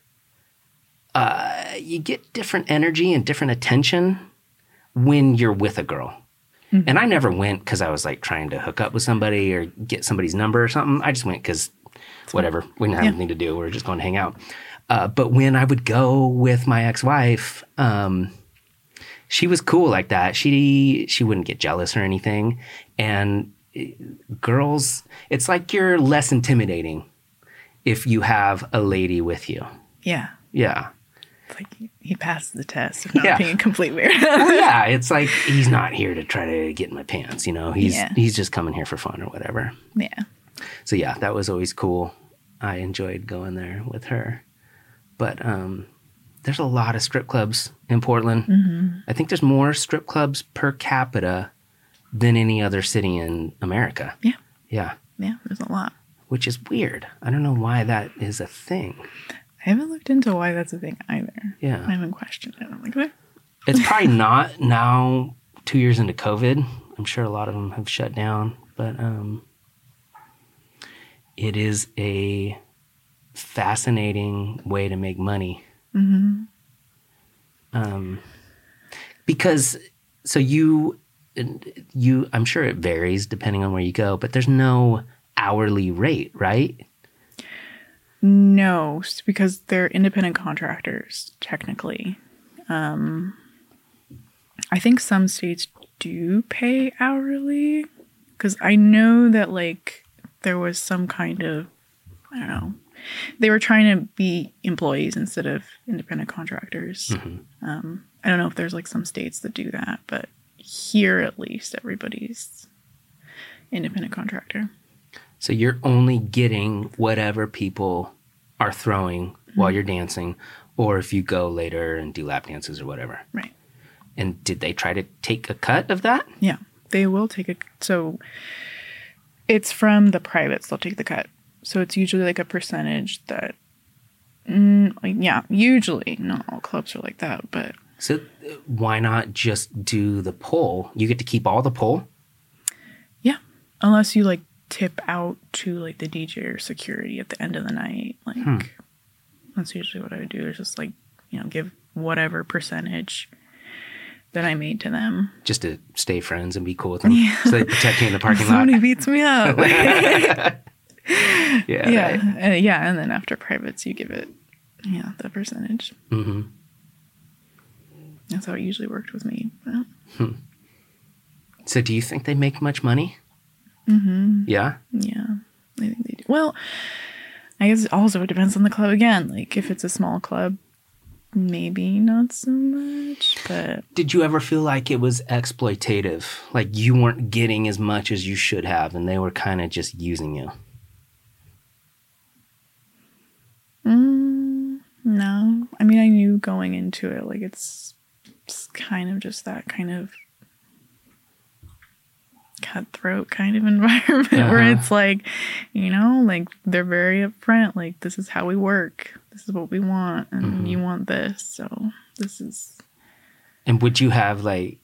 you get different energy and different attention when you're with a girl. And I never went because I was like trying to hook up with somebody or get somebody's number or something. I just went because whatever, we didn't have Yeah. anything to do. We were just going to hang out. Uh, but when I would go with my ex-wife, um, she was cool like that. She she wouldn't get jealous or anything. And girls, it's like you're less intimidating if you have a lady with you. Yeah. Yeah. It's like he- passed the test of not Yeah. being a complete weird. well, yeah, it's like he's not here to try to get in my pants, you know. He's Yeah. he's just coming here for fun or whatever. yeah. So yeah, that was always cool. I enjoyed going there with her. But um there's a lot of strip clubs in Portland. Mm-hmm. I think there's more strip clubs per capita than any other city in America. Yeah. Yeah, Yeah. There's a lot. which is weird. I don't know why that is a thing. I haven't looked into why that's a thing either. Yeah. I haven't questioned it. I'm like, "Eh." It's probably not now 2 years into COVID. I'm sure a lot of them have shut down, but um, it is a fascinating way to make money. Um, because so you you I'm sure it varies depending on where you go, but there's no hourly rate, right? No, because they're independent contractors, technically. Um, I think some states do pay hourly. Because I know that, like, there was some kind of, I don't know, they were trying to be employees instead of independent contractors. Um, I don't know if there's, like, some states that do that, but here at least, everybody's independent contractor. So you're only getting whatever people are throwing while you're dancing, or if you go later and do lap dances or whatever. Right. And did they try to take a cut of that? Yeah, they will take a so it's from the privates they'll take the cut. So it's usually like a percentage that mm, like yeah, usually not all clubs are like that, but So why not just do the pull? You get to keep all the pull. yeah, unless you like tip out to like the DJ or security at the end of the night, like that's usually what I would do is just like, you know, give whatever percentage that I made to them. just to stay friends and be cool with them. So they protect you in the parking lot. Somebody beats me up. Yeah. yeah, uh, yeah, and then after privates, you give it, yeah, the percentage. hmm That's how it usually worked with me. But, So do you think they make much money? Mm-hmm. Yeah. yeah, I think they do. Well, I guess also it depends on the club again. Like if it's a small club, maybe not so much, but Did you ever feel like it was exploitative? Like you weren't getting as much as you should have and they were kind of just using you? mm, no. I mean, I knew going into it, like it's, it's kind of just that kind of cutthroat kind of environment where Uh-huh. it's like, you know, like they're very upfront. Like this is how we work. This is what we want, and you want this. So this is And would you have like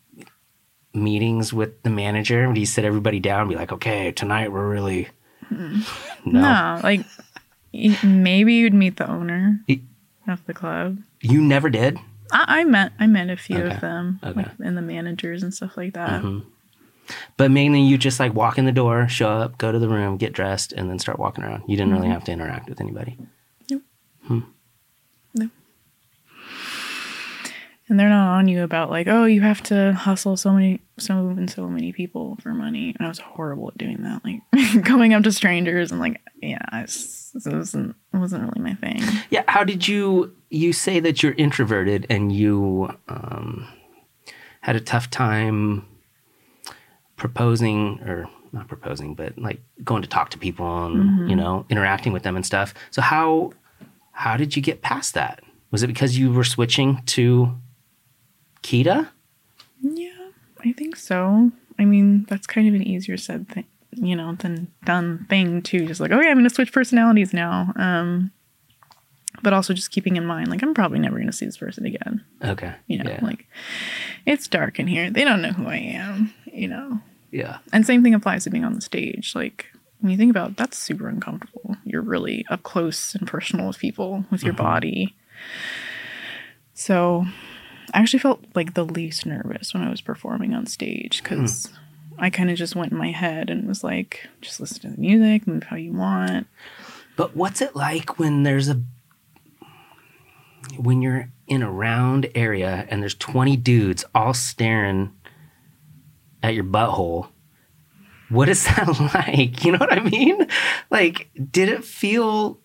meetings with the manager? Would you sit everybody down and be like, okay, tonight we're really. No. no, like maybe you'd meet the owner of the club. You never did? I, I met I met a few Okay. of them, Okay. like, and the managers and stuff like that. But mainly you just like walk in the door, show up, go to the room, get dressed, and then start walking around. You didn't really have to interact with anybody. Nope. Hmm. No. And they're not on you about like, oh, you have to hustle so many, so and so many people for money. And I was horrible at doing that, like going up to strangers and like, yeah, I s- it wasn't it wasn't really my thing. Yeah. How did you? You say that you're introverted and you um, had a tough time proposing or not proposing, but like going to talk to people and you know interacting with them and stuff. So how how did you get past that? Was it because you were switching to Kita? Yeah, I think so. I mean, that's kind of an easier said thing, you know, than done thing too. Just like, okay, I'm gonna switch personalities now. Um, but also just keeping in mind, like, I'm probably never gonna see this person again. Okay. You know, yeah. like it's dark in here. They don't know who I am. You know, yeah. and same thing applies to being on the stage. Like when you think about it, that's super uncomfortable. You're really up close and personal with people, with your body. So I actually felt like the least nervous when I was performing on stage because I kind of just went in my head and was like, just listen to the music, move how you want. But what's it like when there's a when you're in a round area and there's 20 dudes all staring at your butthole? What is that like? You know what I mean? Like, did it feel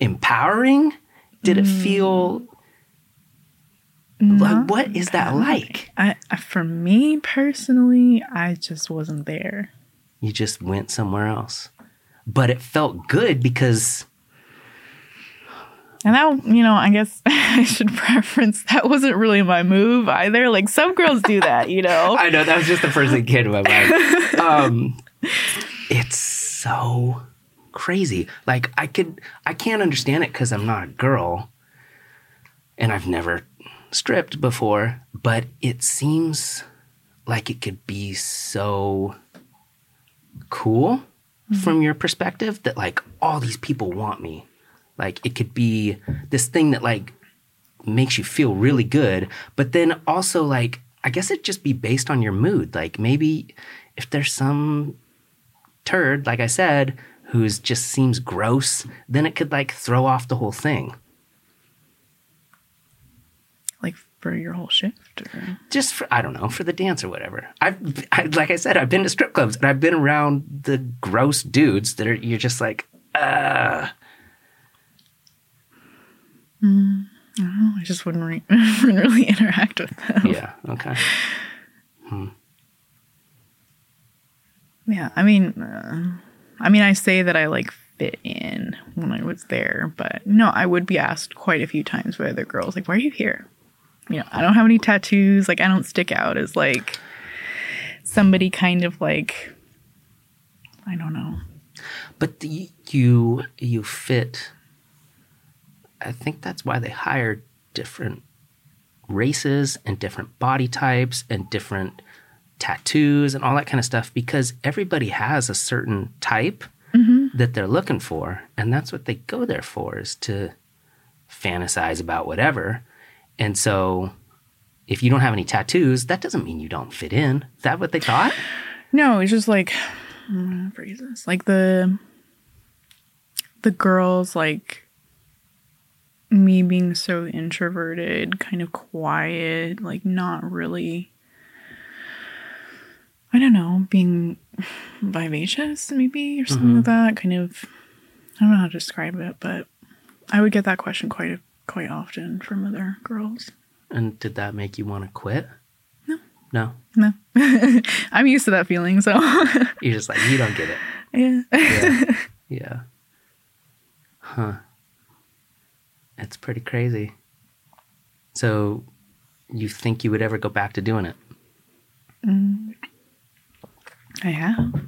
empowering? Did it mm. feel like what is that like? I, I- for me personally, I just wasn't there. You just went somewhere else. But it felt good because And that, you know, I guess I should preference that wasn't really my move either. Like some girls do that, you know. I know that was just the first thing came to my mind. Um, it's so crazy. Like I could, I can't understand it because I'm not a girl, and I've never stripped before. But it seems like it could be so cool mm-hmm. from your perspective that like all these people want me. Like it could be this thing that like makes you feel really good, but then also like I guess it'd just be based on your mood. Like maybe if there's some turd, like I said, who's just seems gross, then it could like throw off the whole thing. Like for your whole shift? Or? Just for I don't know for the dance or whatever. I've I, like I said, I've been to strip clubs and I've been around the gross dudes that are you're just like, uh Oh, I just wouldn't, re- wouldn't really interact with them. yeah, okay. Yeah, I mean, uh, I mean, I say that I like fit in when I was there, but no, I would be asked quite a few times by other girls, like, "Why are you here?" You know, I don't have any tattoos. Like, I don't stick out as like somebody kind of like, I don't know. But the, you you fit. I think that's why they hire different races and different body types and different tattoos and all that kind of stuff because everybody has a certain type mm-hmm. that they're looking for and that's what they go there for is to fantasize about whatever and so if you don't have any tattoos that doesn't mean you don't fit in is that what they thought No, it's just like mm, phrases like the the girls like me being so introverted, kind of quiet, like not really. I don't know, being vivacious maybe or something like that. Kind of, I don't know how to describe it, but I would get that question quite quite often from other girls. and did that make you want to quit No. no No, I'm used to that feeling, so you're just like you don't get it yeah. yeah. yeah. Huh. It's pretty crazy. So, you think you would ever go back to doing it? I have.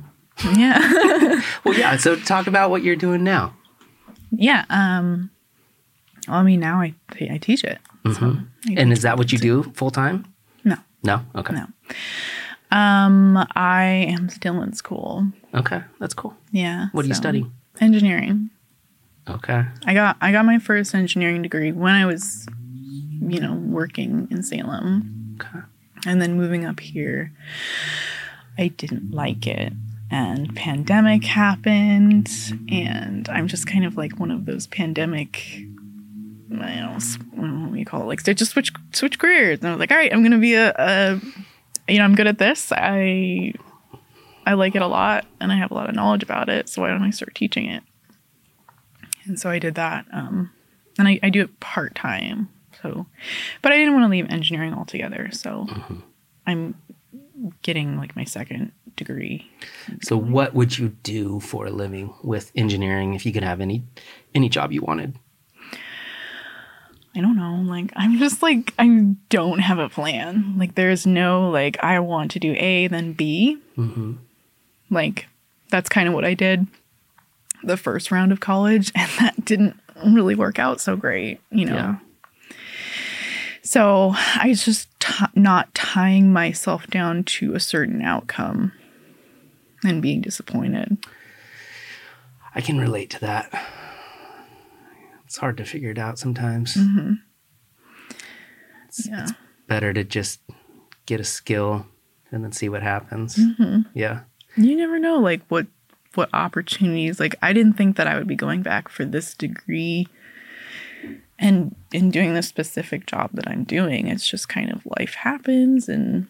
Yeah. Well, yeah. So, talk about what you're doing now. yeah. Um, well, I mean, now I, I teach it. So I And is that what you do full time? No, No. Okay. no. Um, I am still in school. Okay. That's cool. Yeah. What do you study? Engineering. Okay. I got I got my first engineering degree when I was, you know, working in Salem, Okay. and then moving up here. I didn't like it, and pandemic happened, and I'm just kind of like one of those pandemic. I don't know, s- I don't what you call it. Like just switch switch careers, and I was like, all right, I'm gonna be a, a you know, I'm good at this. I I like it a lot, and I have a lot of knowledge about it. So why don't I start teaching it? And so I did that. Um, and I, I do it part time. So, but I didn't want to leave engineering altogether. So I'm getting like my second degree. So, what would you do for a living with engineering if you could have any any job you wanted? I don't know. Like, I'm just like, I don't have a plan. Like, there's no, like, I want to do A, then B. Mm-hmm. Like, that's kind of what I did the first round of college. And that didn't really work out so great, you know? Yeah. So I was just t- not tying myself down to a certain outcome and being disappointed. I can relate to that. It's hard to figure it out sometimes. Mm-hmm. It's, Yeah. it's better to just get a skill and then see what happens. Mm-hmm. Yeah. You never know, like what what opportunities. Like I didn't think that I would be going back for this degree and in doing the specific job that I'm doing. It's just kind of life happens, and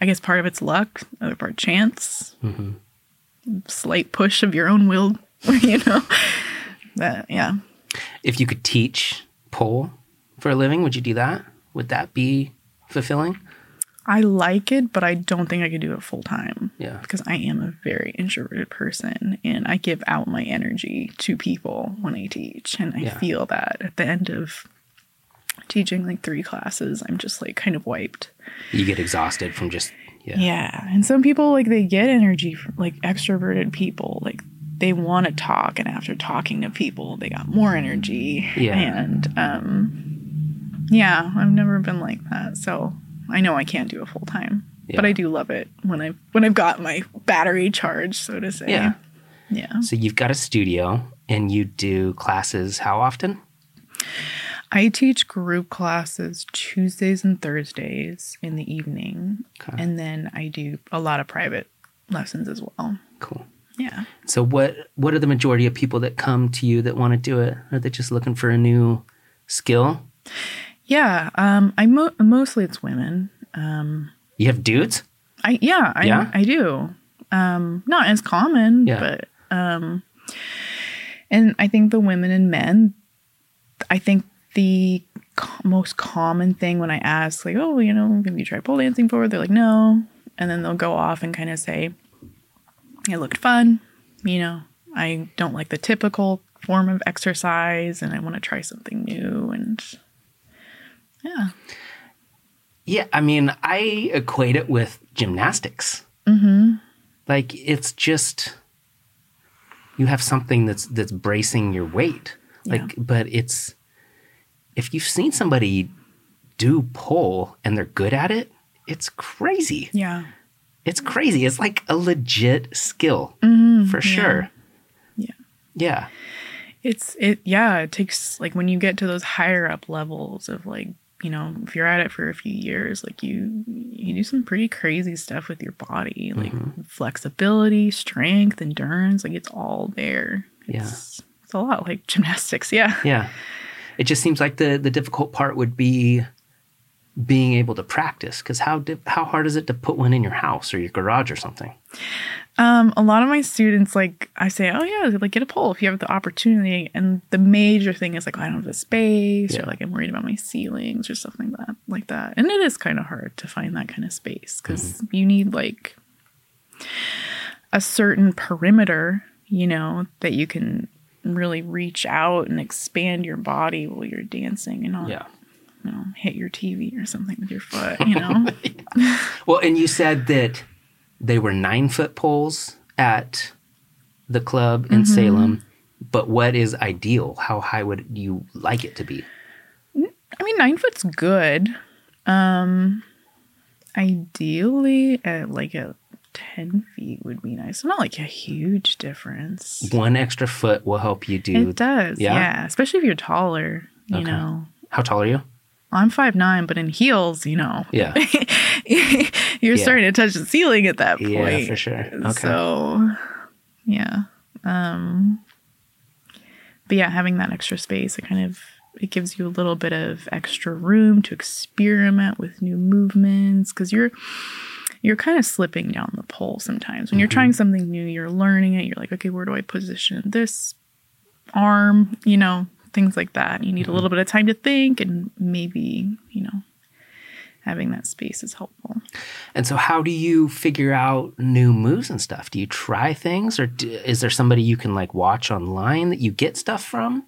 I guess part of it's luck, other part chance, mm-hmm. slight push of your own will. You know, that yeah. If you could teach pole for a living, would you do that? Would that be fulfilling? I like it, but I don't think I could do it full time. Yeah. Because I am a very introverted person and I give out my energy to people when I teach. And I Yeah. feel that at the end of teaching like three classes, I'm just like kind of wiped. You get exhausted from just yeah. Yeah. And some people like they get energy from like extroverted people. Like they want to talk and after talking to people, they got more energy. Yeah. And um yeah, I've never been like that. So I know I can't do it full time, Yeah. but I do love it when I when I've got my battery charged, so to say. Yeah. Yeah. So you've got a studio and you do classes how often? I teach group classes Tuesdays and Thursdays in the evening, Okay. and then I do a lot of private lessons as well. Cool. Yeah. So what what are the majority of people that come to you that want to do it? Are they just looking for a new skill? Yeah. Um I mo- mostly it's women. Um You have dudes? I yeah, I Yeah? I do. Um not as common, Yeah. but um and I think the women and men I think the co- most common thing when I ask like, "Oh, you know, have you tried pole dancing before?" They're like, "No." And then they'll go off and kind of say, "It looked fun." You know, I don't like the typical form of exercise and I want to try something new and yeah. Yeah, I mean, I equate it with gymnastics. Mm-hmm. Like it's just you have something that's that's bracing your weight. Like, but it's if you've seen somebody do pole and they're good at it, it's crazy. Yeah. It's crazy. It's like a legit skill mm-hmm. for sure. Yeah. Yeah. It's it yeah, it takes like when you get to those higher up levels of like, you know, if you're at it for a few years, like you you do some pretty crazy stuff with your body, like mm-hmm. flexibility, strength, endurance, like it's all there. Yeah. It's, it's a lot like gymnastics, yeah. Yeah. It just seems like the the difficult part would be being able to practice because how how hard is it to put one in your house or your garage or something? Um, a lot of my students like I say, oh yeah, like get a pole if you have the opportunity. And the major thing is like I don't have the space, Yeah. or like I'm worried about my ceilings or stuff like that, like that. And it is kind of hard to find that kind of space because you need like a certain perimeter, you know, that you can really reach out and expand your body while you're dancing and all Yeah. You know hit your TV or something with your foot, you know. Well, and you said that they were nine foot poles at the club in Salem, but what is ideal? How high would you like it to be? I mean, nine foot's good. Um, ideally, at like a ten feet would be nice. Not like a huge difference. One extra foot will help you do. It does, Yeah? yeah. Especially if you're taller. You Okay. know, How tall are you? I'm five nine, but in heels, you know, Yeah. you're Yeah. starting to touch the ceiling at that point. Yeah, for sure. Okay. So, yeah. Um, but yeah, having that extra space, it kind of it gives you a little bit of extra room to experiment with new movements because you're you're kind of slipping down the pole sometimes when you're trying something new. You're learning it. You're like, okay, where do I position this arm? You know, things like that. You need a little bit of time to think, and maybe you know. Having that space is helpful. And so, how do you figure out new moves and stuff? Do you try things, or do, is there somebody you can like watch online that you get stuff from?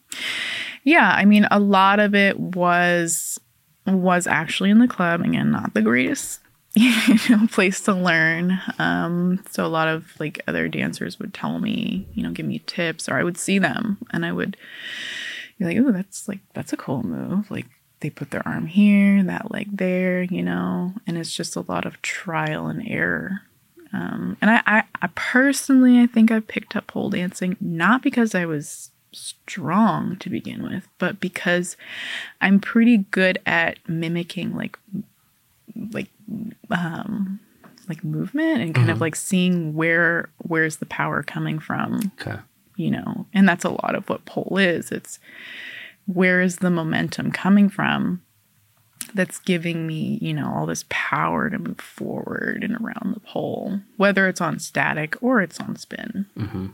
Yeah, I mean, a lot of it was was actually in the club. Again, not the greatest you know, place to learn. Um, so a lot of like other dancers would tell me, you know, give me tips, or I would see them and I would be like, "Oh, that's like that's a cool move." Like they put their arm here, that leg there, you know, and it's just a lot of trial and error. Um, and I, I, I personally, I think I picked up pole dancing not because I was strong to begin with, but because I'm pretty good at mimicking like like um like movement and kind of like seeing where where's the power coming from, Okay. You know. And that's a lot of what pole is. It's where is the momentum coming from that's giving me, you know, all this power to move forward and around the pole, whether it's on static or it's on spin. Mm-hmm.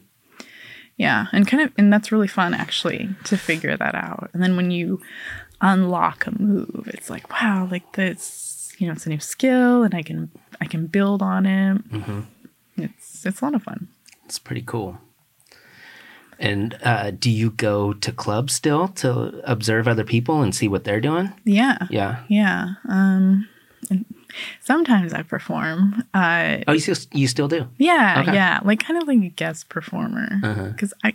Yeah, and kind of, and that's really fun actually to figure that out. And then when you unlock a move, it's like, wow, like this, you know, it's a new skill, and I can, I can build on it. Mm-hmm. It's, it's a lot of fun. It's pretty cool. And uh, do you go to clubs still to observe other people and see what they're doing? Yeah, Yeah. yeah. Um, sometimes I perform. Uh, Oh, you still you still do? Yeah, Okay. yeah, like kind of like a guest performer. Because I,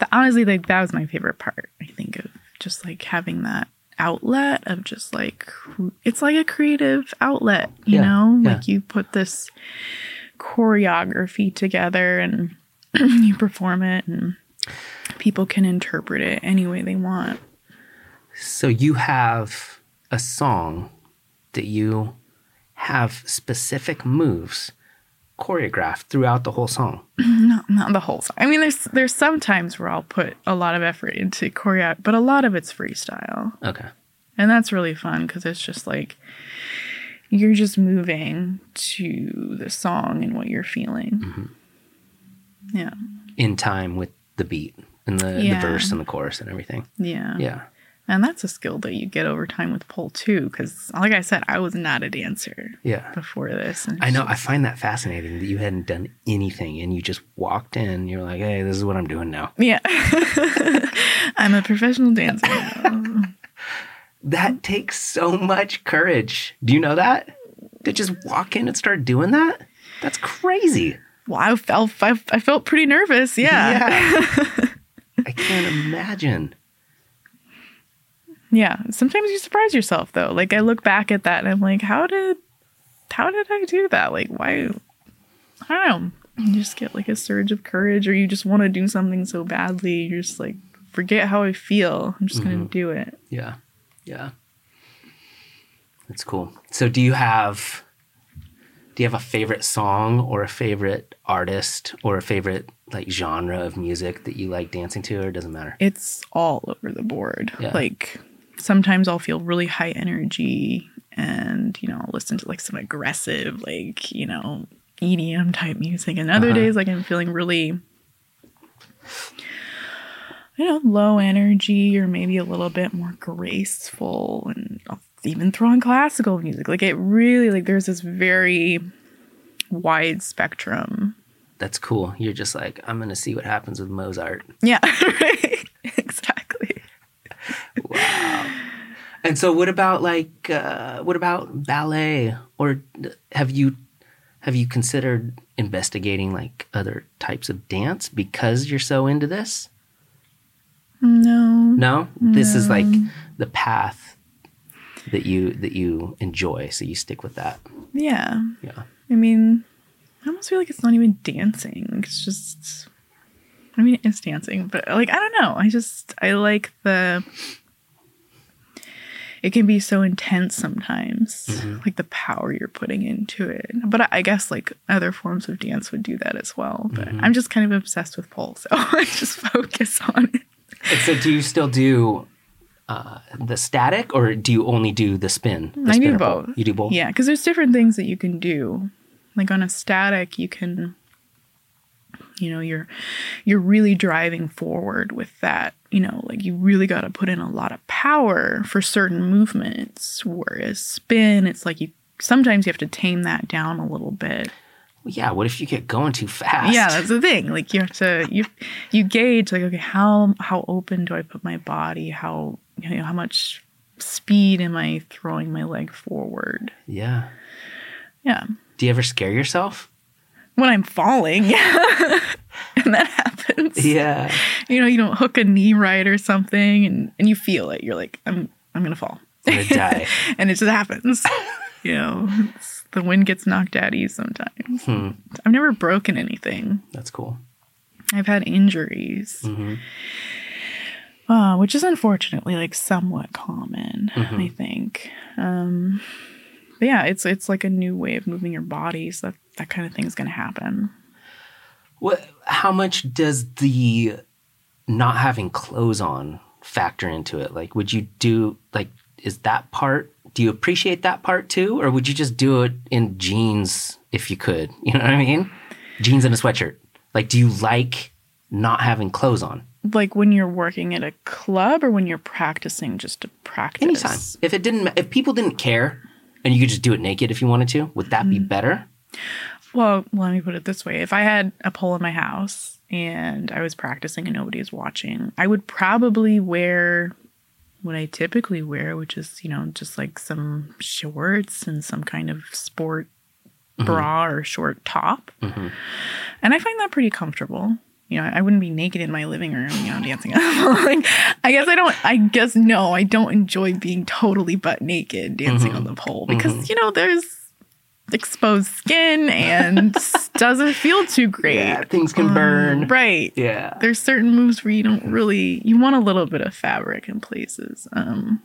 the, honestly, like that was my favorite part. I think of just like having that outlet of just like it's like a creative outlet, you Yeah, know? yeah. Like you put this choreography together and you perform it and people can interpret it any way they want. So you have a song that you have specific moves choreographed throughout the whole song. Not not the whole song. I mean there's there's some times where I'll put a lot of effort into choreo, but a lot of it's freestyle. Okay. And that's really fun because it's just like you're just moving to the song and what you're feeling. Mm-hmm. Yeah. In time with the beat and the, Yeah. the verse and the chorus and everything. Yeah. Yeah. And that's a skill that you get over time with pole too. Because, like I said, I was not a dancer Yeah. before this. and I know. it's I find that fascinating that you hadn't done anything and you just walked in. You're like, hey, this is what I'm doing now. yeah. I'm a professional dancer. That takes so much courage. Do you know that? To just walk in and start doing that? That's crazy. Well, I felt I, I felt pretty nervous. Yeah. Yeah. I can't imagine. Yeah. Sometimes you surprise yourself though. Like I look back at that and I'm like, how did how did I do that? Like why I don't know. You just get like a surge of courage or you just want to do something so badly. You're just like, forget how I feel. I'm just gonna mm-hmm. do it. Yeah. Yeah. That's cool. So do you have do you have a favorite song or a favorite artist or a favorite like genre of music that you like dancing to or it doesn't matter? It's all over the board. Yeah. Like sometimes I'll feel really high energy and, you know, I'll listen to like some aggressive, like, you know, EDM type music. And other Uh-huh. days like I'm feeling really you know, low energy or maybe a little bit more graceful and I'll even throw on classical music. Like it really like there's this very wide spectrum. That's cool. You're just like, I'm gonna see what happens with Mozart. Yeah, right. exactly. Wow. And so what about like uh what about ballet or have you have you considered investigating like other types of dance because you're so into this? No. No? This is like the path that you that you enjoy, so you stick with that. Yeah. Yeah. I mean, I almost feel like it's not even dancing. It's just, I mean, it's dancing, but like, I don't know. I just, I like the, it can be so intense sometimes, mm-hmm. like the power you're putting into it. But I, I guess like other forms of dance would do that as well. But mm-hmm. I'm just kind of obsessed with pole, so I just focus on it. And so do you still do uh, the static or do you only do the spin? The I do both. You do both? Yeah, because there's different things that you can do. Like on a static, you can, you know, you're you're really driving forward with that. You know, like you really got to put in a lot of power for certain movements. Whereas spin, it's like you sometimes you have to tame that down a little bit. Well, yeah, what if you get going too fast? Yeah, that's the thing. Like you have to you you gauge like okay, how how open do I put my body? How you know how much speed am I throwing my leg forward? yeah. Yeah. Do you ever scare yourself? when I'm falling. and that happens. Yeah. You know, you don't hook a knee right or something and, and you feel it. You're like, I'm I'm gonna fall. I'm gonna die. and it just happens. you know, it's, the wind gets knocked out of you sometimes. Hmm. I've never broken anything. That's cool. I've had injuries. Mhm. Uh, which is unfortunately like somewhat common, Mm-hmm. I think. Um, but yeah, it's it's like a new way of moving your body, so that, that kind of thing is gonna happen. What? How much does the not having clothes on factor into it? Like, would you do like? Is that part? Do you appreciate that part too, or would you just do it in jeans if you could? You know what I mean? Jeans and a sweatshirt. Like, do you like not having clothes on like when you're working at a club or when you're practicing just to practice anytime? If it didn't, if people didn't care, and you could just do it naked if you wanted to, would that be mm. better? well let me put it this way if i had a pole in my house and i was practicing and nobody was watching i would probably wear what i typically wear which is you know just like some shorts and some kind of sport mm-hmm. bra or short top. Mm-hmm. And i find that pretty comfortable. You know, I wouldn't be naked in my living room, you know, dancing. like, I guess I don't, I guess no, I don't enjoy being totally butt naked dancing Mm-hmm. on the pole because, mm-hmm. you know, there's exposed skin and doesn't feel too great. Yeah, things can burn. Right. Yeah. There's certain moves where you don't really, you want a little bit of fabric in places. Um,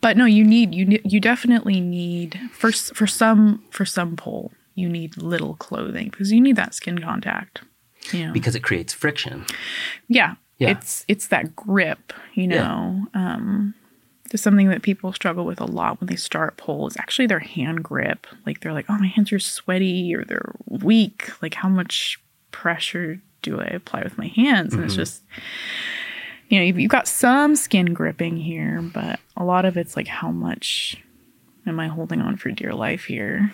but no, you need, you, you definitely need, for, for some, for some pole, you need little clothing because you need that skin contact. You know? Because it creates friction. yeah, Yeah. it's it's that grip you know um there's something that people struggle with a lot when they start pole is actually their hand grip like they're like oh my hands are sweaty or they're weak. Like how much pressure do i apply with my hands? And it's just you know you've, you've got some skin gripping here but a lot of it's like how much am i holding on for dear life here?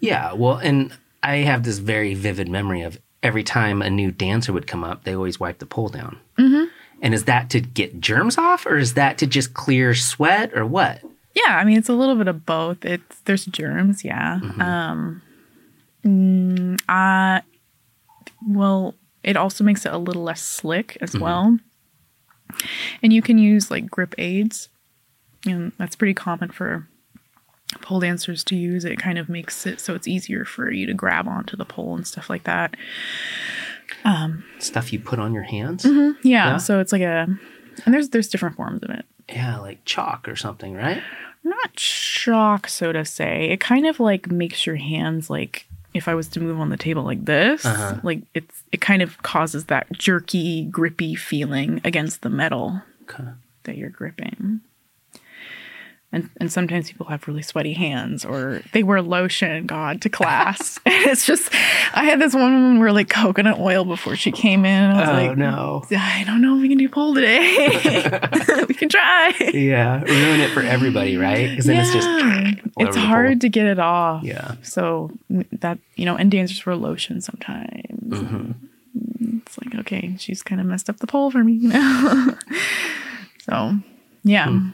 Yeah, well, and I have this very vivid memory of every time a new dancer would come up, they always wipe the pole down. Mm-hmm. And is that to get germs off, or is that to just clear sweat, or what? Yeah, I mean it's a little bit of both. It's there's germs, yeah. Um mm, uh well, it also makes it a little less slick as well. And you can use like grip aids. And that's pretty common for pole dancers to use. It kind of makes it so it's easier for you to grab onto the pole and stuff like that. Stuff you put on your hands? Yeah, Yeah. so it's like a and there's there's different forms of it. Yeah, like chalk or something, right? not shock so to say it kind of like makes your hands like if i was to move on the table like this Uh-huh. like it's it kind of causes that jerky grippy feeling against the metal Okay. that you're gripping and and sometimes people have really sweaty hands or they wear lotion god to class and it's just i had this one woman wear like coconut oil before she came in i was Oh like no. i don't know if we can do pole today we can try Yeah, ruin it for everybody, right? Because then it's just it's hard to get it off. Yeah. So mm, that you know, and dancers wear lotion sometimes. Mm-hmm. It's like okay, she's kind of messed up the pole for me, you know. so yeah, Hmm.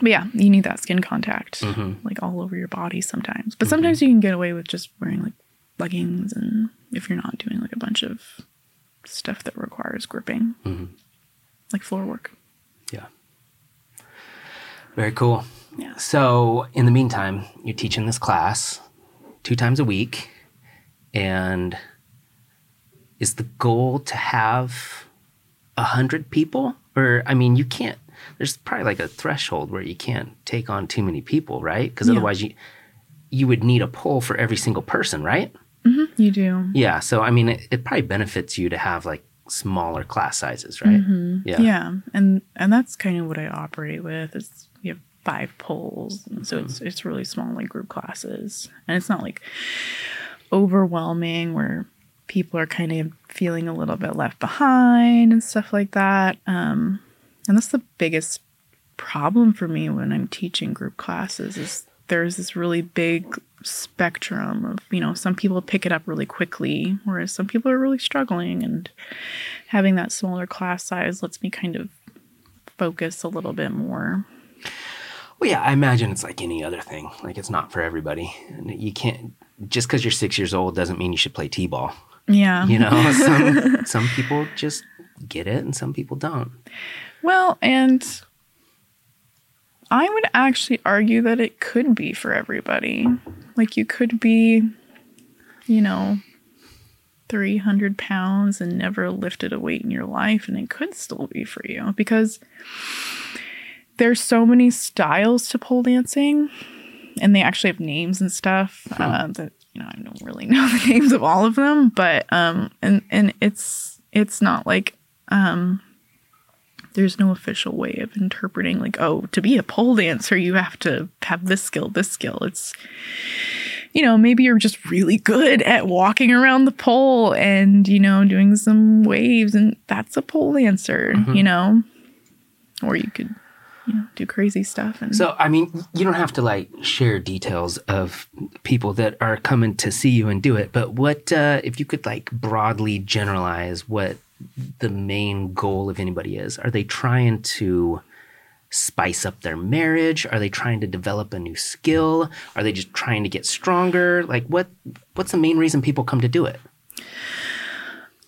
But yeah, you need that skin contact, Mm-hmm. like all over your body sometimes. But sometimes you can get away with just wearing like leggings, and if you're not doing like a bunch of stuff that requires gripping, Mm-hmm. like floor work. Yeah. Very cool. Yeah. So, in the meantime, you're teaching this class two times a week, and is the goal to have a hundred people? Or, I mean, you can't. There's probably like a threshold where you can't take on too many people, right? Because Yeah. otherwise, you you would need a pole for every single person, right? You do. Yeah. So, I mean, it, it probably benefits you to have like smaller class sizes, right? Yeah. yeah and and that's kind of what i operate with is we have five poles and so it's it's really small like group classes and it's not like overwhelming where people are kind of feeling a little bit left behind and stuff like that um and that's the biggest problem for me when i'm teaching group classes is there's this really big spectrum of you know some people pick it up really quickly whereas some people are really struggling and having that smaller class size lets me kind of focus a little bit more Well, yeah, I imagine it's like any other thing. Like it's not for everybody. And you can't just because you're six years old doesn't mean you should play t-ball. yeah You know, some some people just get it, and some people don't. Well and i would actually argue that it could be for everybody. Like you could be you know 300 pounds and never lifted a weight in your life and it could still be for you because there's so many styles to pole dancing and they actually have names and stuff uh, that you know I don't really know the names of all of them, but um, and and it's it's not like um, there's no official way of interpreting like oh to be a pole dancer you have to have this skill this skill. It's you know maybe you're just really good at walking around the pole and you know doing some waves and that's a pole dancer you know? Or you could you know do crazy stuff and So, I mean, you don't have to like share details of people that are coming to see you and do it, but what uh, if you could like broadly generalize what the main goal of anybody is? Are they trying to spice up their marriage? Are they trying to develop a new skill? Are they just trying to get stronger? Like, what what's the main reason people come to do it?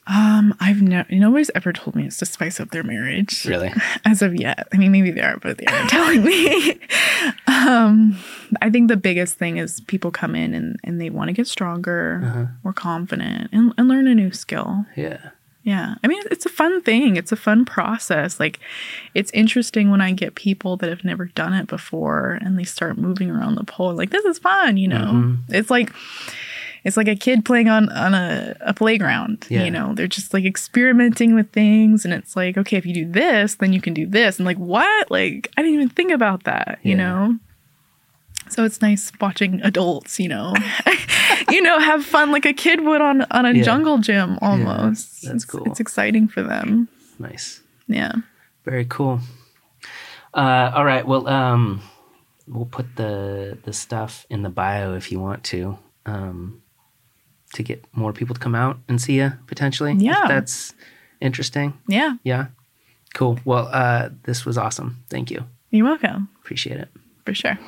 Um, I've never nobody's ever told me it's to spice up their marriage. Really? As of yet. I mean maybe they are, but they aren't telling me. um I think the biggest thing is people come in and, and they want to get stronger, Uh-huh. more confident, and, and learn a new skill. Yeah. Yeah. I mean, it's a fun thing. It's a fun process. Like, it's interesting when I get people that have never done it before and they start moving around the pole. Like, this is fun, you know? Mhm. It's like, it's like a kid playing on, on a, a playground. Yeah. You know, they're just like experimenting with things. And it's like, okay, if you do this, then you can do this. And like, what? Like, I didn't even think about that, you know? So it's nice watching adults, you know, you know, have fun like a kid would on on a Yeah. jungle gym almost. that's it's, cool. It's exciting for them. Nice. Yeah. Very cool. Uh, all right. Well, um, we'll put the the stuff in the bio if you want to, um, to get more people to come out and see you potentially. if Yeah. that's interesting. Yeah. Yeah. Cool. Well, uh, this was awesome. Thank you. You're welcome. Appreciate it. For sure.